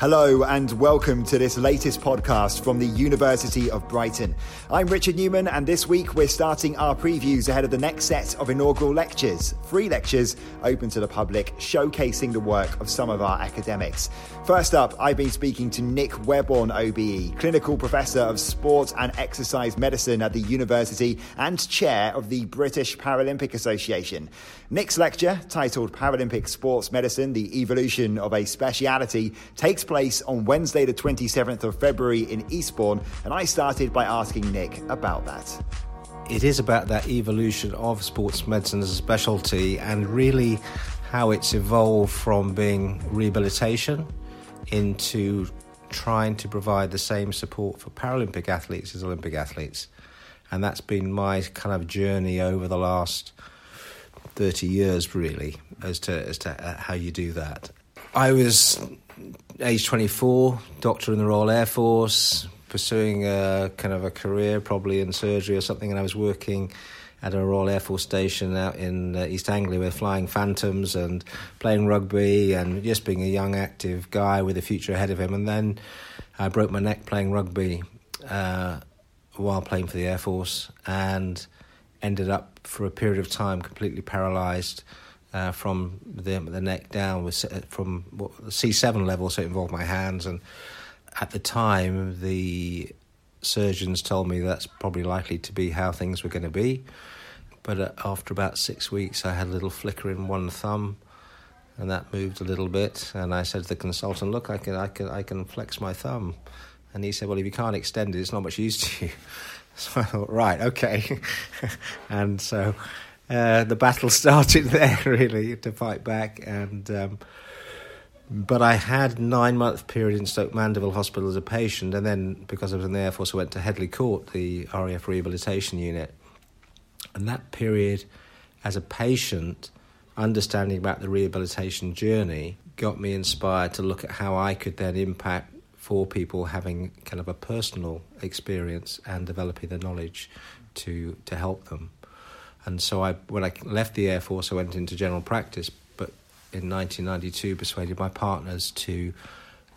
Hello, and welcome to this latest podcast from the University of Brighton. I'm Richard Newman, and this week we're starting our previews ahead of the next set of inaugural lectures. Free lectures open to the public, showcasing the work of some of our academics. First up, I've been speaking to Nick Webborn, OBE, clinical professor of sport and exercise medicine at the university and chair of the British Paralympic Association. Nick's lecture, titled Paralympic Sports Medicine The Evolution of a Speciality, takes place on Wednesday, the 27th of February in Eastbourne, and I started by asking Nick about that. It is about that evolution of sports medicine as a specialty and really how it's evolved from being rehabilitation into trying to provide the same support for Paralympic athletes as Olympic athletes. And that's been my kind of journey over the last 30 years, really, as to, as to uh, how you do that. I was age 24, doctor in the Royal Air Force, pursuing a kind of a career, probably in surgery or something, and I was working at a Royal Air Force station out in uh, East Anglia with flying Phantoms and playing rugby and just being a young, active guy with a future ahead of him. And then I broke my neck playing rugby uh, while playing for the Air Force and ended up for a period of time completely paralysed uh, from the, the neck down was uh, from C7 level, so it involved my hands. And at the time, the surgeons told me that's probably likely to be how things were going to be. But uh, after about six weeks, I had a little flicker in one thumb, and that moved a little bit. And I said to the consultant, "Look, I can, I can, I can flex my thumb." And he said, "Well, if you can't extend it, it's not much use to you." So I thought, right, okay. and so uh, the battle started there really to fight back. And um, but I had nine month period in Stoke Mandeville Hospital as a patient. And then because I was in the Air Force I went to Headley Court the RAF rehabilitation unit. And that period as a patient understanding about the rehabilitation journey got me inspired to look at how I could then impact for people having kind of a personal experience and developing the knowledge to to help them and so I, when I left the Air Force, I went into general practice. But in 1992, persuaded my partners to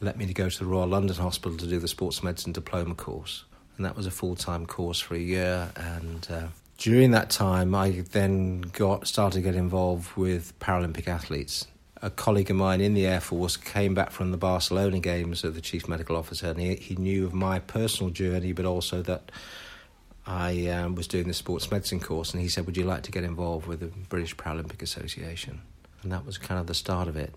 let me go to the Royal London Hospital to do the sports medicine diploma course, and that was a full time course for a year. And uh, during that time, I then got started to get involved with Paralympic athletes. A colleague of mine in the Air Force came back from the Barcelona games as the chief medical officer, and he, he knew of my personal journey, but also that I um, was doing the sports medicine course, and he said, "Would you like to get involved with the British Paralympic Association?" And that was kind of the start of it.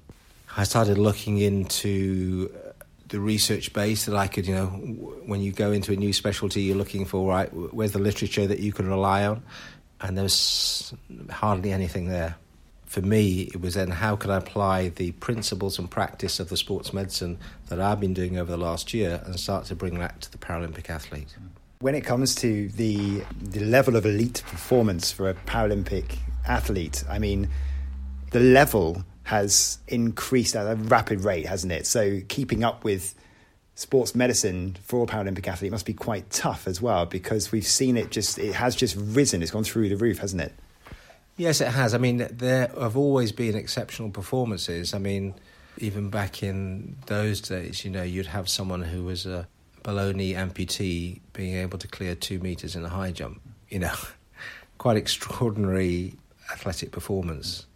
I started looking into uh, the research base that I could, you know, when you go into a new specialty, you're looking for right. Where's the literature that you can rely on? And there's hardly anything there. For me, it was then how could I apply the principles and practice of the sports medicine that I've been doing over the last year and start to bring that to the Paralympic athlete. When it comes to the the level of elite performance for a Paralympic athlete, I mean, the level has increased at a rapid rate, hasn't it? So keeping up with sports medicine for a Paralympic athlete must be quite tough as well because we've seen it just it has just risen. It's gone through the roof, hasn't it? Yes, it has. I mean, there have always been exceptional performances. I mean, even back in those days, you know, you'd have someone who was a below knee amputee being able to clear two meters in a high jump. You know, quite extraordinary athletic performance.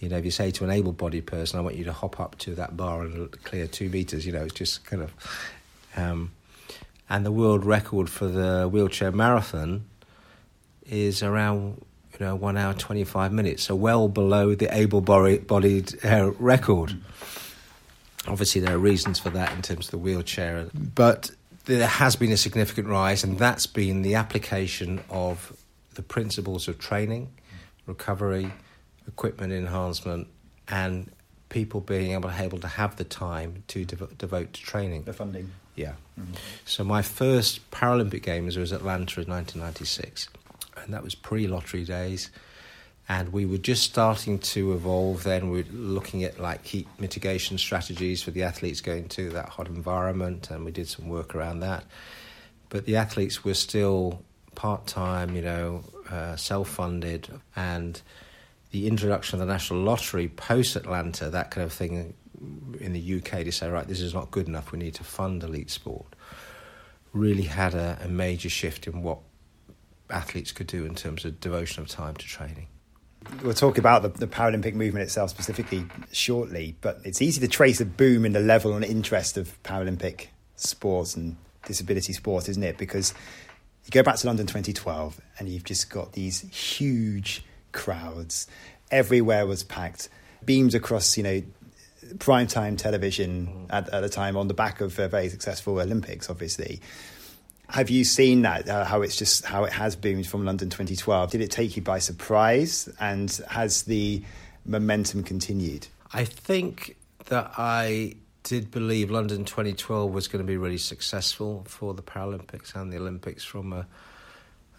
You know, if you say to an able bodied person, I want you to hop up to that bar and clear two meters, you know, it's just kind of. Um, and the world record for the wheelchair marathon is around you know one hour twenty five minutes, so well below the able bodied uh, record. Obviously, there are reasons for that in terms of the wheelchair, but there has been a significant rise, and that's been the application of the principles of training, recovery, equipment enhancement, and people being able, able to have the time to dev- devote to training. The funding. Yeah. Mm-hmm. So my first Paralympic Games was Atlanta in 1996, and that was pre-lottery days and we were just starting to evolve then. We are looking at like heat mitigation strategies for the athletes going to that hot environment and we did some work around that. But the athletes were still part-time you know uh, self-funded. And the introduction of the national lottery post atlanta that kind of thing in the UK to say, right, this is not good enough, we need to fund elite sport, really had a, a major shift in what athletes could do in terms of devotion of time to training. We'll talk about the, the, Paralympic movement itself specifically shortly, but it's easy to trace a boom in the level and interest of Paralympic sports and disability sports, isn't it? Because you go back to London 2012 and you've just got these huge crowds. Everywhere was packed. Beams across, you know, primetime television at, at the time on the back of very successful Olympics, obviously. Have you seen that? Uh, how it's just how it has boomed from London 2012? Did it take you by surprise? And has the momentum continued? I think that I did believe London 2012 was going to be really successful for the Paralympics and the Olympics from a,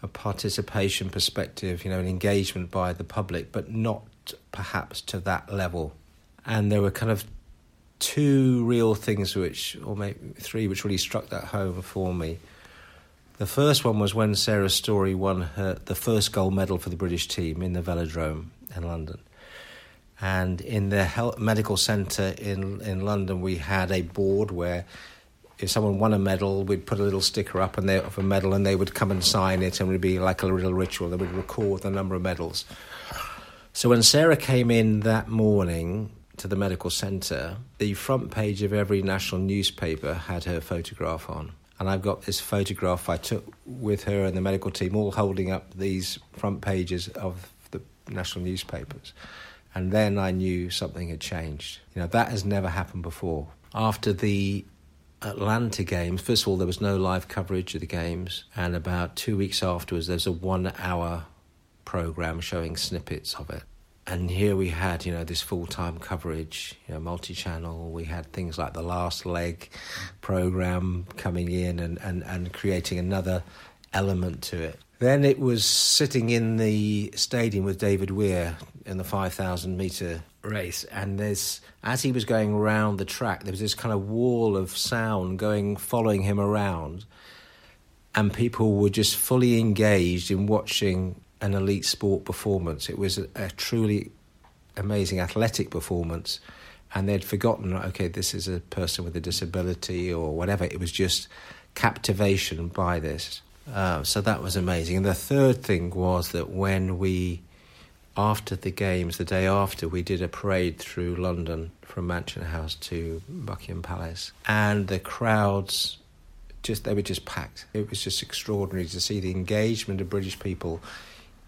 a participation perspective, you know, an engagement by the public, but not perhaps to that level. And there were kind of two real things which, or maybe three, which really struck that home for me. The first one was when Sarah Storey won her, the first gold medal for the British team in the velodrome in London. And in the health, medical centre in, in London, we had a board where if someone won a medal, we'd put a little sticker up and they, of a medal and they would come and sign it and it would be like a little ritual. They would record the number of medals. So when Sarah came in that morning to the medical centre, the front page of every national newspaper had her photograph on and I've got this photograph I took with her and the medical team, all holding up these front pages of the national newspapers. And then I knew something had changed. You know, that has never happened before. After the Atlanta games, first of all, there was no live coverage of the games, and about two weeks afterwards, there's a one hour program showing snippets of it and here we had, you know, this full time coverage, you know, multi channel. We had things like the last leg program coming in and, and, and creating another element to it. Then it was sitting in the stadium with David Weir in the 5,000 metre race. And there's, as he was going around the track, there was this kind of wall of sound going, following him around. And people were just fully engaged in watching an elite sport performance. It was a, a truly amazing athletic performance, and they'd forgotten, okay, this is a person with a disability or whatever. It was just captivation by this. Uh, so that was amazing. And the third thing was that when we, after the games, the day after, we did a parade through London from Mansion House to Buckingham Palace, and the crowds just they were just packed. It was just extraordinary to see the engagement of British people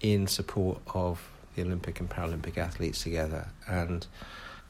in support of the Olympic and Paralympic athletes together. And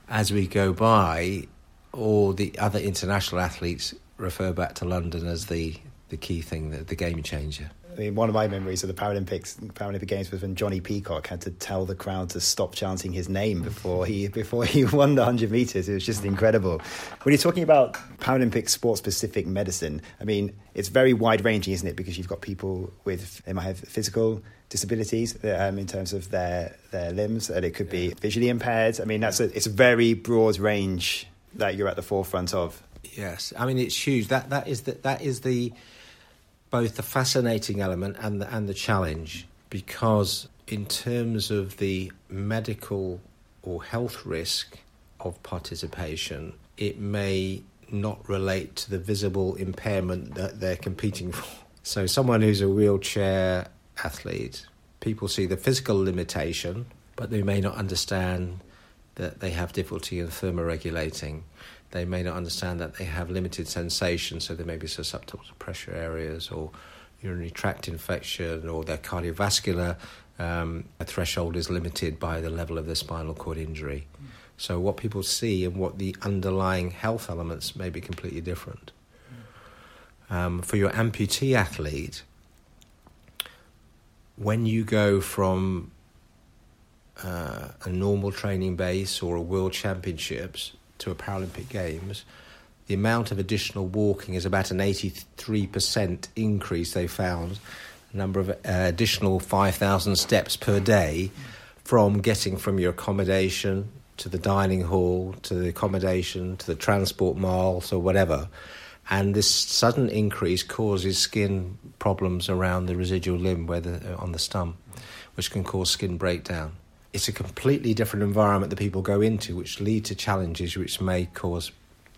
as we go by, all the other international athletes refer back to London as the, the key thing, the, the game changer. I mean, one of my memories of the Paralympics, Paralympic Games was when Jonnie Peacock had to tell the crowd to stop chanting his name before he before he won the hundred meters. It was just incredible. When you're talking about Paralympic sport specific medicine, I mean, it's very wide ranging, isn't it? Because you've got people with they might have physical disabilities um, in terms of their their limbs, and it could be visually impaired. I mean, that's a, it's a very broad range that you're at the forefront of. Yes, I mean it's huge. That that is the, that is the both the fascinating element and the, and the challenge because in terms of the medical or health risk of participation, it may not relate to the visible impairment that they're competing for. So, someone who's a wheelchair athlete, people see the physical limitation, but they may not understand that they have difficulty in thermoregulating. They may not understand that they have limited sensation, so they may be susceptible to pressure areas or urinary tract infection, or their cardiovascular um, threshold is limited by the level of their spinal cord injury. Mm. So, what people see and what the underlying health elements may be completely different. Mm. Um, for your amputee athlete, when you go from uh, a normal training base or a world championships to a Paralympic Games, the amount of additional walking is about an 83% increase, they found. A number of uh, additional 5,000 steps per day from getting from your accommodation to the dining hall to the accommodation to the transport miles or whatever. And this sudden increase causes skin problems around the residual limb, whether uh, on the stump, which can cause skin breakdown. it's a completely different environment that people go into, which lead to challenges which may cause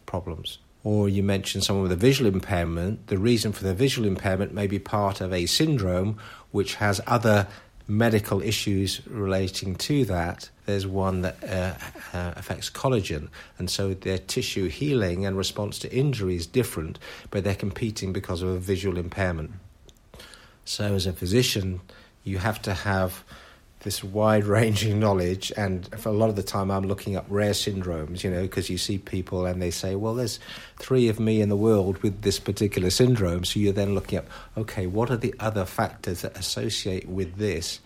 problems. Or you mentioned someone with a visual impairment. The reason for the visual impairment may be part of a syndrome which has other medical issues relating to that. There's one that uh, uh, affects collagen, and so their tissue healing and response to injury is different, but they're competing because of a visual impairment. So, as a physician, you have to have this wide ranging knowledge and for a lot of the time I'm looking up rare syndromes you know because you see people and they say well there's three of me in the world with this particular syndrome. So you're then looking up okay what are the other factors that associate with this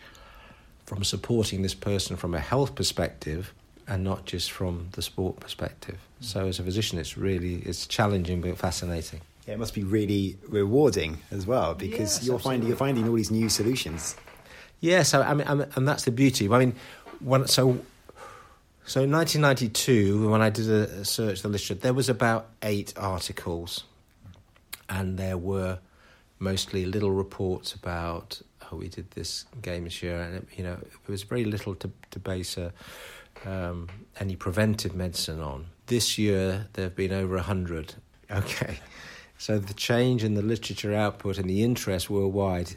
from supporting this person from a health perspective and not just from the sport perspective? Mm. So as a physician it's really it's challenging but fascinating. Yeah, it must be really rewarding as well because yes, you're absolutely. finding you're finding all these new solutions Yes, I mean, and that's the beauty. I mean, when, so so in 1992, when I did a search the literature, there was about eight articles, and there were mostly little reports about oh we did this game this year, and it, you know there was very little to to base a, um, any preventive medicine on. This year there have been over hundred. Okay. So the change in the literature output and the interest worldwide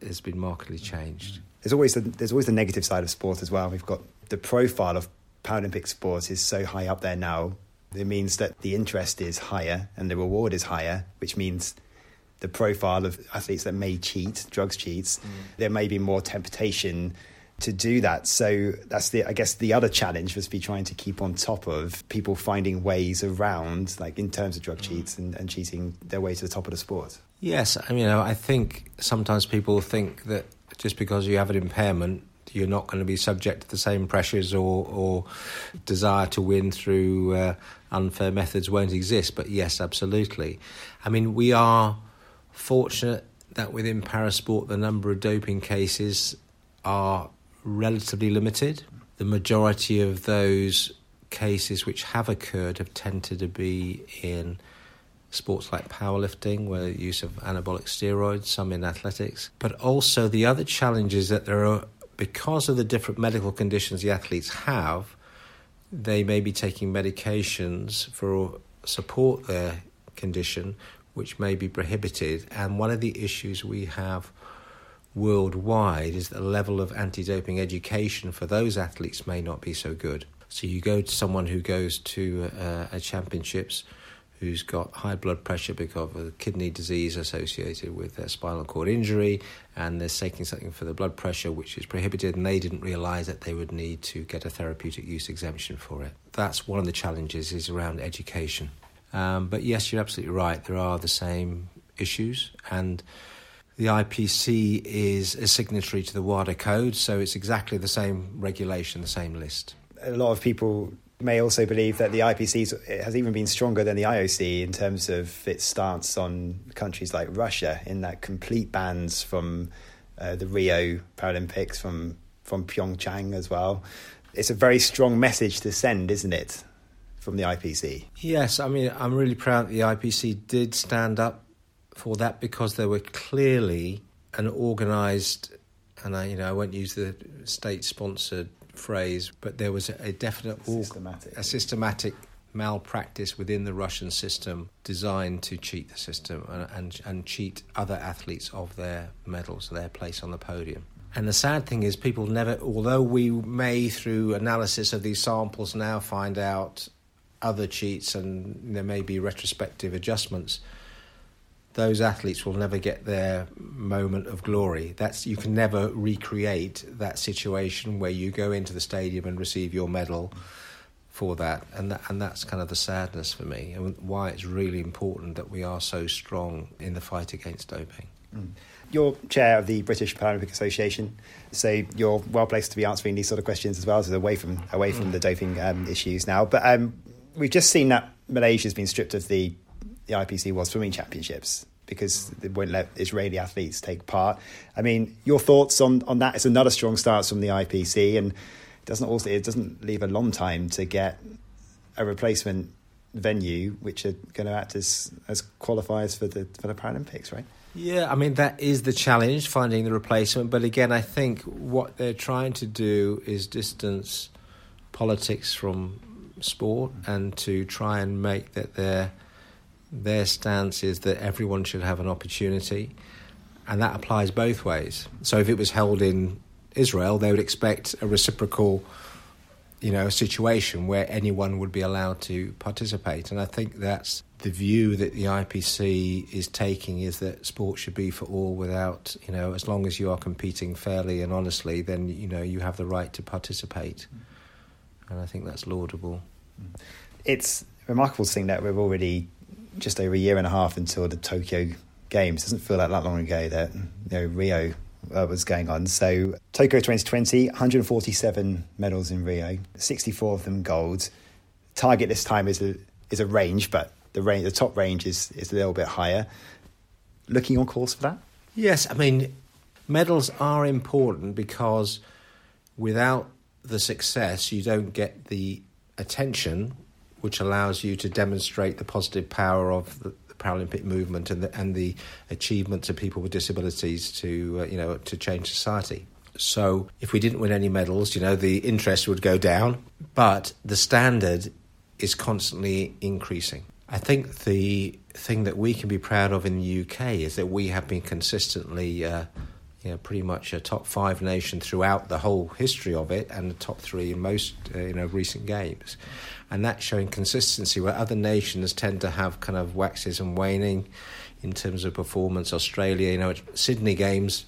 has been markedly changed there's always the, there's always the negative side of sport as well. We've got the profile of Paralympic sports is so high up there now. It means that the interest is higher and the reward is higher, which means the profile of athletes that may cheat, drugs cheats, mm. there may be more temptation to do that. So that's the I guess the other challenge was be trying to keep on top of people finding ways around, like in terms of drug mm. cheats and, and cheating their way to the top of the sport. Yes, I mean I think sometimes people think that just because you have an impairment, you're not going to be subject to the same pressures or, or desire to win through uh, unfair methods won't exist. But yes, absolutely. I mean, we are fortunate that within parasport, the number of doping cases are relatively limited. The majority of those cases which have occurred have tended to be in sports like powerlifting, where use of anabolic steroids, some in athletics. But also the other challenge is that there are, because of the different medical conditions the athletes have, they may be taking medications for support their condition, which may be prohibited. And one of the issues we have worldwide is the level of anti doping education for those athletes may not be so good. So you go to someone who goes to uh, a championships who's got high blood pressure because of a kidney disease associated with a spinal cord injury, and they're taking something for the blood pressure which is prohibited, and they didn't realise that they would need to get a therapeutic use exemption for it. That's one of the challenges is around education. Um, but yes, you're absolutely right. There are the same issues, and the IPC is a signatory to the WADA code, so it's exactly the same regulation, the same list. A lot of people may also believe that the IPC has even been stronger than the IOC in terms of its stance on countries like Russia, in that complete bans from uh, the Rio Paralympics, from from Pyeongchang as well. It's a very strong message to send, isn't it, from the IPC? Yes, I mean I'm really proud that the IPC did stand up for that because there were clearly an organised, and I you know I won't use the state sponsored phrase, but there was a, definite systematic. a systematic malpractice within the Russian system designed to cheat the system and, and, and cheat other athletes of their medals, their place on the podium. And the sad thing is, people never, although we may, through analysis of these samples, now find out other cheats and there may be retrospective adjustments, those athletes will never get their moment of glory. That's you can never recreate that situation where you go into the stadium and receive your medal for that, and that, and that's kind of the sadness for me, and why it's really important that we are so strong in the fight against doping. Mm. You're chair of the British Paralympic Association, so you're well placed to be answering these sort of questions as well, so away from away from mm. the doping um, issues now. But um, we've just seen that Malaysia's been stripped of the the IPC World Swimming Championships because they won't let Israeli athletes take part. I mean, your thoughts on, on that? It's another strong start from the IPC, and it doesn't also it doesn't leave a long time to get a replacement venue which are going to act as as qualifiers for the for the Paralympics, right? Yeah, I mean, that is the challenge, finding the replacement. But again, I think what they're trying to do is distance politics from sport and to try and make that their their stance is that everyone should have an opportunity, and that applies both ways. So if it was held in Israel, they would expect a reciprocal, you know, situation where anyone would be allowed to participate, and I think that's the view that the IPC is taking is that sport should be for all without, you know, as long as you are competing fairly and honestly, then, you know, you have the right to participate. And I think that's laudable. It's remarkable think that we're already just over a year and a half until the Tokyo Games. It doesn't feel like that long ago that you know, Rio uh, was going on. So Tokyo 2020, 147 medals in Rio, 64 of them gold. Target this time is a is a range, but the range, the top range is is a little bit higher. Looking on course for that? Yes, I mean medals are important because without the success, you don't get the attention which allows you to demonstrate the positive power of the, Paralympic movement and the, and the achievements of people with disabilities to uh, you know to change society. So if we didn't win any medals, you know the interest would go down, but the standard is constantly increasing. I think the thing that we can be proud of in the UK is that we have been consistently. Uh, you know, pretty much a top five nation throughout the whole history of it, and the top three in most uh, you know recent games, and that's showing consistency where other nations tend to have kind of waxes and waning in terms of performance. Australia, you know, Sydney games,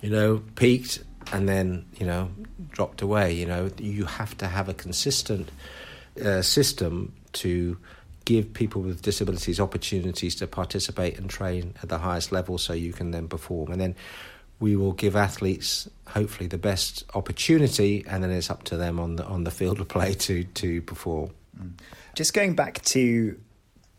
you know, peaked and then you know dropped away. You know, you have to have a consistent uh, system to give people with disabilities opportunities to participate and train at the highest level so you can then perform and then we will give athletes hopefully the best opportunity, and then it's up to them on the on the field of play to to perform. Mm. Just going back to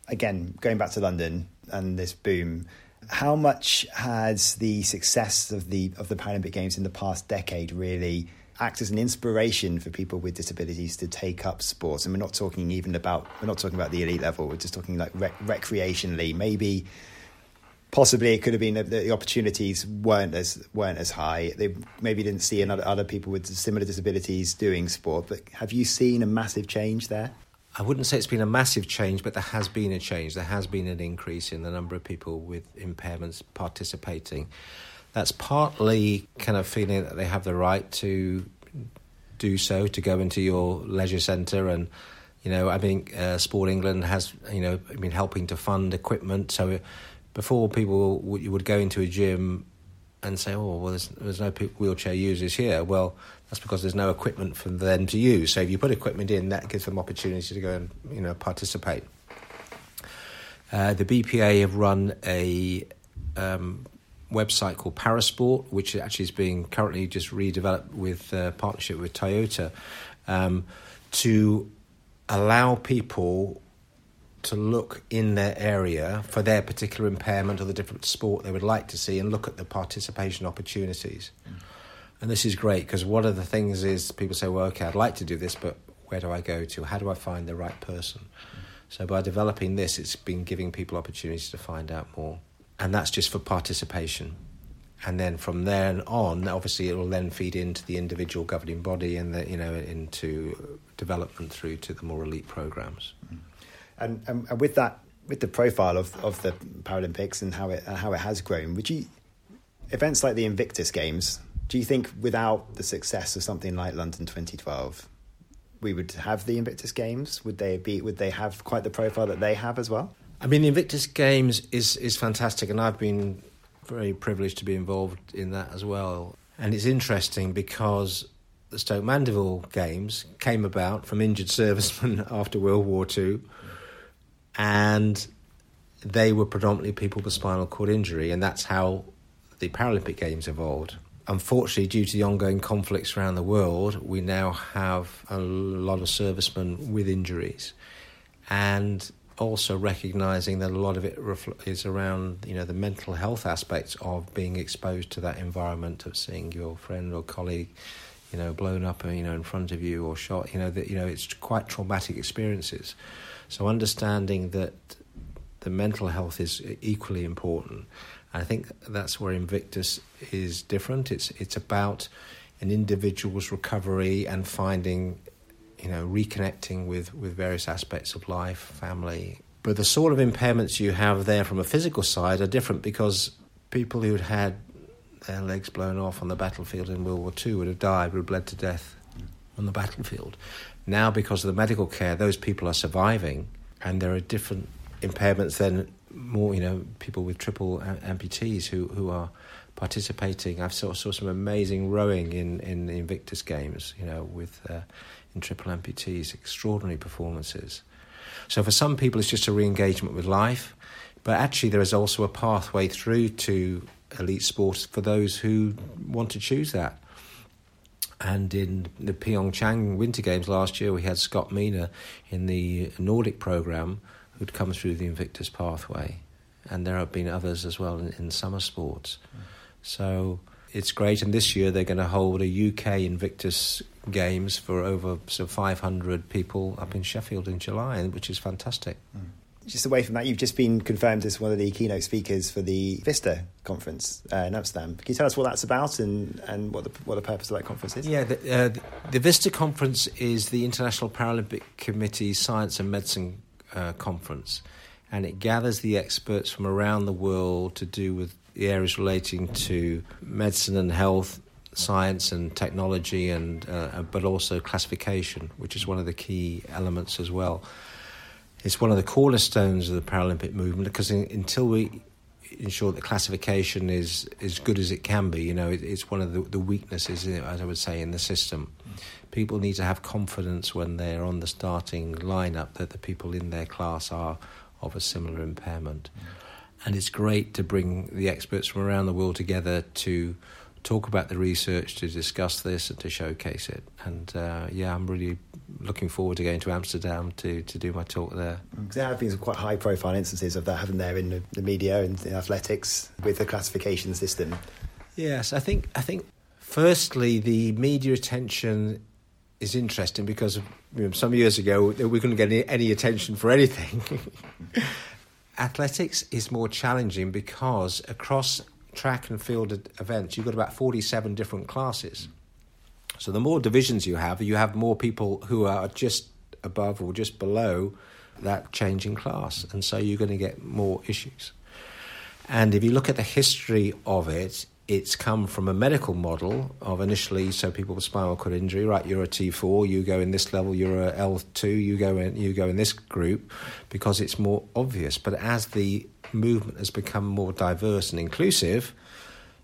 again, going back to London and this boom. How much has the success of the of the Paralympic Games in the past decade really act as an inspiration for people with disabilities to take up sports? And we're not talking even about we're not talking about the elite level. We're just talking like rec- recreationally. Maybe possibly it could have been that the opportunities weren't as weren't as high. They maybe didn't see another, other people with similar disabilities doing sport. But have you seen a massive change there? I wouldn't say it's been a massive change, but there has been a change. There has been an increase in the number of people with impairments participating. That's partly kind of feeling that they have the right to do so, to go into your leisure centre and you know, I think uh, Sport England has, you know, been helping to fund equipment. So before people would, would go into a gym and say, "Oh, well, there's, there's no wheelchair users here." Well, that's because there's no equipment for them to use. So if you put equipment in, that gives them opportunity to go and you know participate. Uh, the BPA have run a um, website called Parasport, which actually is being currently just redeveloped with uh, partnership with Toyota um, to allow people to look in their area for their particular impairment or the different sport they would like to see and look at the participation opportunities. Mm. And this is great because one of the things is people say, well, okay, I'd like to do this, but where do I go to? How do I find the right person? Mm. So by developing this, it's been giving people opportunities to find out more. And that's just for participation. And then from then on, obviously, it will then feed into the individual governing body and the, you know into development through to the more elite programs. Mm. And, and, and with that, with the profile of, of the Paralympics and how it uh, how it has grown, would you events like the Invictus Games? Do you think without the success of something like London 2012, we would have the Invictus Games? Would they be? Would they have quite the profile that they have as well? I mean, the Invictus Games is is fantastic, and I've been very privileged to be involved in that as well. And it's interesting because the Stoke Mandeville Games came about from injured servicemen after World War II and they were predominantly people with spinal cord injury, and that's how the Paralympic Games evolved. Unfortunately, due to the ongoing conflicts around the world, we now have a lot of servicemen with injuries, and also recognizing that a lot of it is around you know the mental health aspects of being exposed to that environment of seeing your friend or colleague you know blown up you know in front of you or shot you know that you know it's quite traumatic experiences so understanding that the mental health is equally important. I think that's where Invictus is different. It's it's about an individual's recovery and finding, you know, reconnecting with, with various aspects of life, family. But the sort of impairments you have there from a physical side are different because people who'd had their legs blown off on the battlefield in World War II would have died, would have bled to death on the battlefield. Now, because of the medical care, those people are surviving, and there are different impairments than more, you know, people with triple amputees who, who are participating. I've saw, saw some amazing rowing in, in the Invictus Games, you know, with uh, in triple amputees, extraordinary performances. So for some people, it's just a re-engagement with life, but actually there is also a pathway through to elite sports for those who want to choose that. And in the Pyeongchang Winter Games last year, we had Scott Meenagh in the Nordic program who'd come through the Invictus pathway. And there have been others as well in, in summer sports. So it's great. And this year they're going to hold a UK Invictus Games for over so 500 people up in Sheffield in July, which is fantastic. Mm. Just away from that, you've just been confirmed as one of the keynote speakers for the Vista conference uh, in Amsterdam. Can you tell us what that's about and, and what, the, what the purpose of that conference is? Yeah, the, uh, the Vista conference is the International Paralympic Committee Science and Medicine uh, Conference, and it gathers the experts from around the world to do with the areas relating to medicine and health, science and technology, and uh, but also classification, which is one of the key elements as well. It's one of the cornerstones of the Paralympic movement because in, until we ensure that classification is as good as it can be, you know, it, it's one of the, the weaknesses, as I would say, in the system. People need to have confidence when they're on the starting lineup that the people in their class are of a similar impairment. And it's great to bring the experts from around the world together to talk about the research, to discuss this, and to showcase it. And uh, yeah, I'm really looking forward to going to Amsterdam to, to do my talk there. Mm. There have been some quite high profile instances of that, haven't there, in the, the media and in athletics with the classification system? Yes, I think I think firstly the media attention is interesting because you know, some years ago we couldn't get any, any attention for anything. athletics is more challenging because across track and field events, you've got about 47 different classes. So the more divisions you have, you have more people who are just above or just below that changing class. And so you're going to get more issues. And if you look at the history of it, it's come from a medical model of initially so people with spinal cord injury right you're a T4 you go in this level you're a L2 you go in you go in this group because it's more obvious but as the movement has become more diverse and inclusive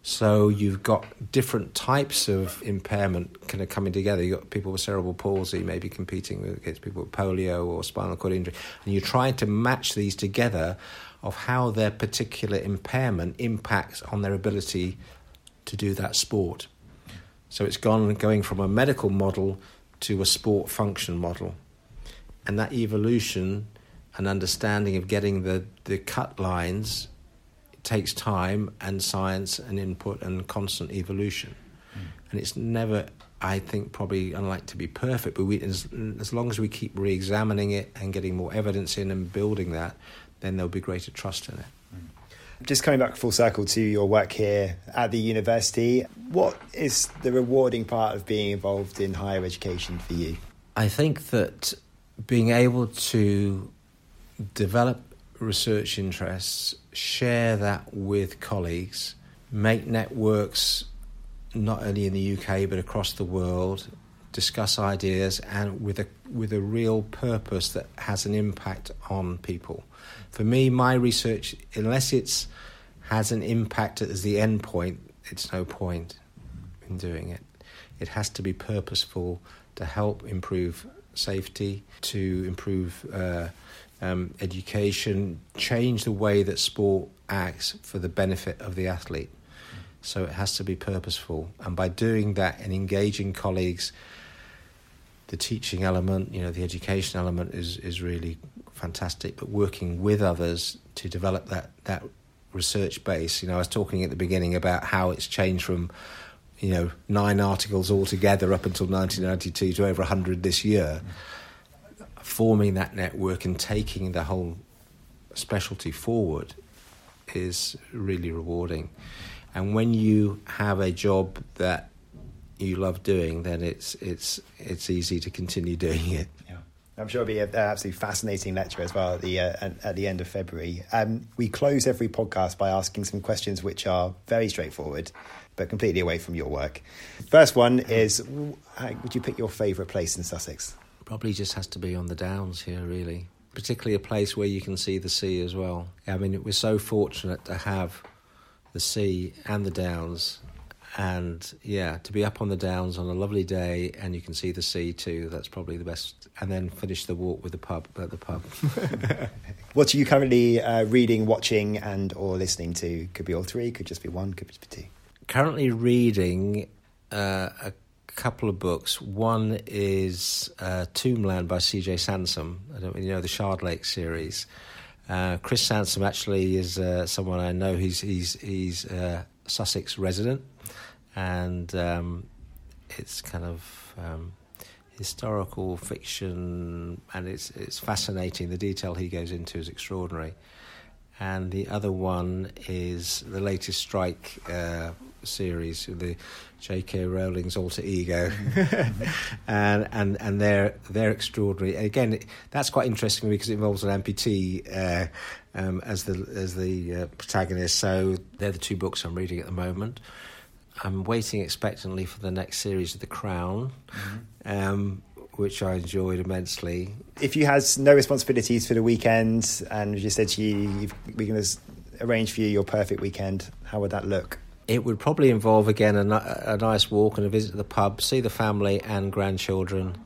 so you've got different types of impairment kind of coming together. You've got people with cerebral palsy maybe competing with against people with polio or spinal cord injury, and you're trying to match these together of how their particular impairment impacts on their ability to do that sport. So it's gone going from a medical model to a sport function model. And that evolution and understanding of getting the, the cut lines takes time and science and input and constant evolution. Mm. And it's never, I think, probably unlike to be perfect, but we, as, as long as we keep re examining it and getting more evidence in and building that, then there'll be greater trust in it. Just coming back full circle to your work here at the university, what is the rewarding part of being involved in higher education for you? I think that being able to develop research interests, share that with colleagues, make networks not only in the UK but across the world, discuss ideas and with a with a real purpose that has an impact on people. For me, my research, unless it's has an impact as the end point, it's no point in doing it. It has to be purposeful to help improve safety, to improve uh, um, education, change the way that sport acts for the benefit of the athlete. So it has to be purposeful, and by doing that and engaging colleagues the teaching element, you know, the education element is is really fantastic. But working with others to develop that that research base, you know, I was talking at the beginning about how it's changed from, you know, nine articles altogether up until 1992 to over 100 this year. Forming that network and taking the whole specialty forward is really rewarding. And when you have a job that you love doing, then it's it's it's easy to continue doing it. Yeah. I'm sure it'll be an absolutely fascinating lecture as well at the uh, at the end of February. Um, we close every podcast by asking some questions which are very straightforward, but completely away from your work. First one is: Would you pick your favourite place in Sussex? Probably just has to be on the Downs here, really. Particularly a place where you can see the sea as well. I mean, we're so fortunate to have the sea and the Downs and yeah, to be up on the downs on a lovely day and you can see the sea too. That's probably the best. And then finish the walk with the pub at the pub. what are you currently uh, reading, watching, and or listening to? Could be all three. Could just be one. Could just be two. Currently reading uh, a couple of books. One is uh, Tombland by C.J. Sansom. I don't really know the Shardlake series. Uh, Chris Sansom actually is uh, someone I know. He's he's he's a Sussex resident and um, it's kind of um, historical fiction, and it's it's fascinating. The detail he goes into is extraordinary. And the other one is the latest Strike uh, series, the J.K. Rowling's alter ego, and and and they're they're extraordinary. And again, that's quite interesting because it involves an amputee uh, um, as the as the uh, protagonist. So they're the two books I'm reading at the moment. I'm waiting expectantly for the next series of The Crown, mm-hmm. um, which I enjoyed immensely. If you had no responsibilities for the weekend and you said to you, we're going to arrange for you your perfect weekend, how would that look? It would probably involve, again, a, a nice walk and a visit to the pub, see the family and grandchildren,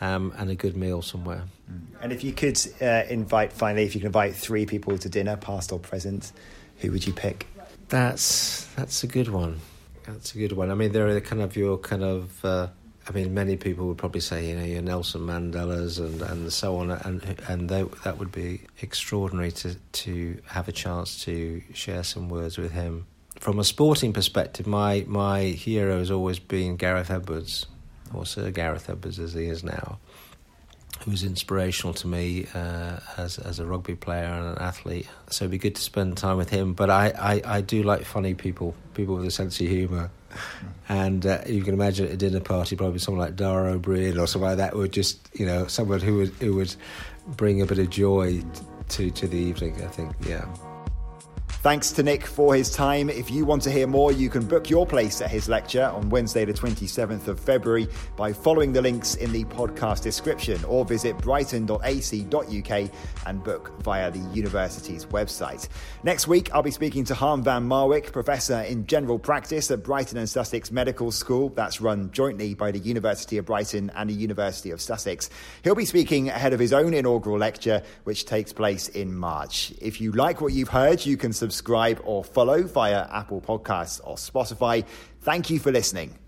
um, and a good meal somewhere. Mm. And if you could uh, invite, finally, if you could invite three people to dinner, past or present, who would you pick? That's that's a good one. That's a good one. I mean, there are kind of your kind of. Uh, I mean, many people would probably say, you know, your Nelson Mandelas and, and so on, and and they, that would be extraordinary to to have a chance to share some words with him. From a sporting perspective, my my hero has always been Gareth Edwards, or Sir Gareth Edwards as he is now who was inspirational to me uh, as as a rugby player and an athlete. So it'd be good to spend time with him. But I, I, I do like funny people, people with a sense of humour. And uh, you can imagine at a dinner party, probably someone like Dara Ó Briain or something like that would just, you know, someone who would who would bring a bit of joy to to the evening. I think, yeah. Thanks to Nick for his time. If you want to hear more, you can book your place at his lecture on Wednesday, the 27th of February, by following the links in the podcast description or visit brighton.ac.uk and book via the university's website. Next week, I'll be speaking to Harm van Marwijk, professor in general practice at Brighton and Sussex Medical School. That's run jointly by the University of Brighton and the University of Sussex. He'll be speaking ahead of his own inaugural lecture, which takes place in March. If you like what you've heard, you can subscribe subscribe or follow via Apple Podcasts or Spotify. Thank you for listening.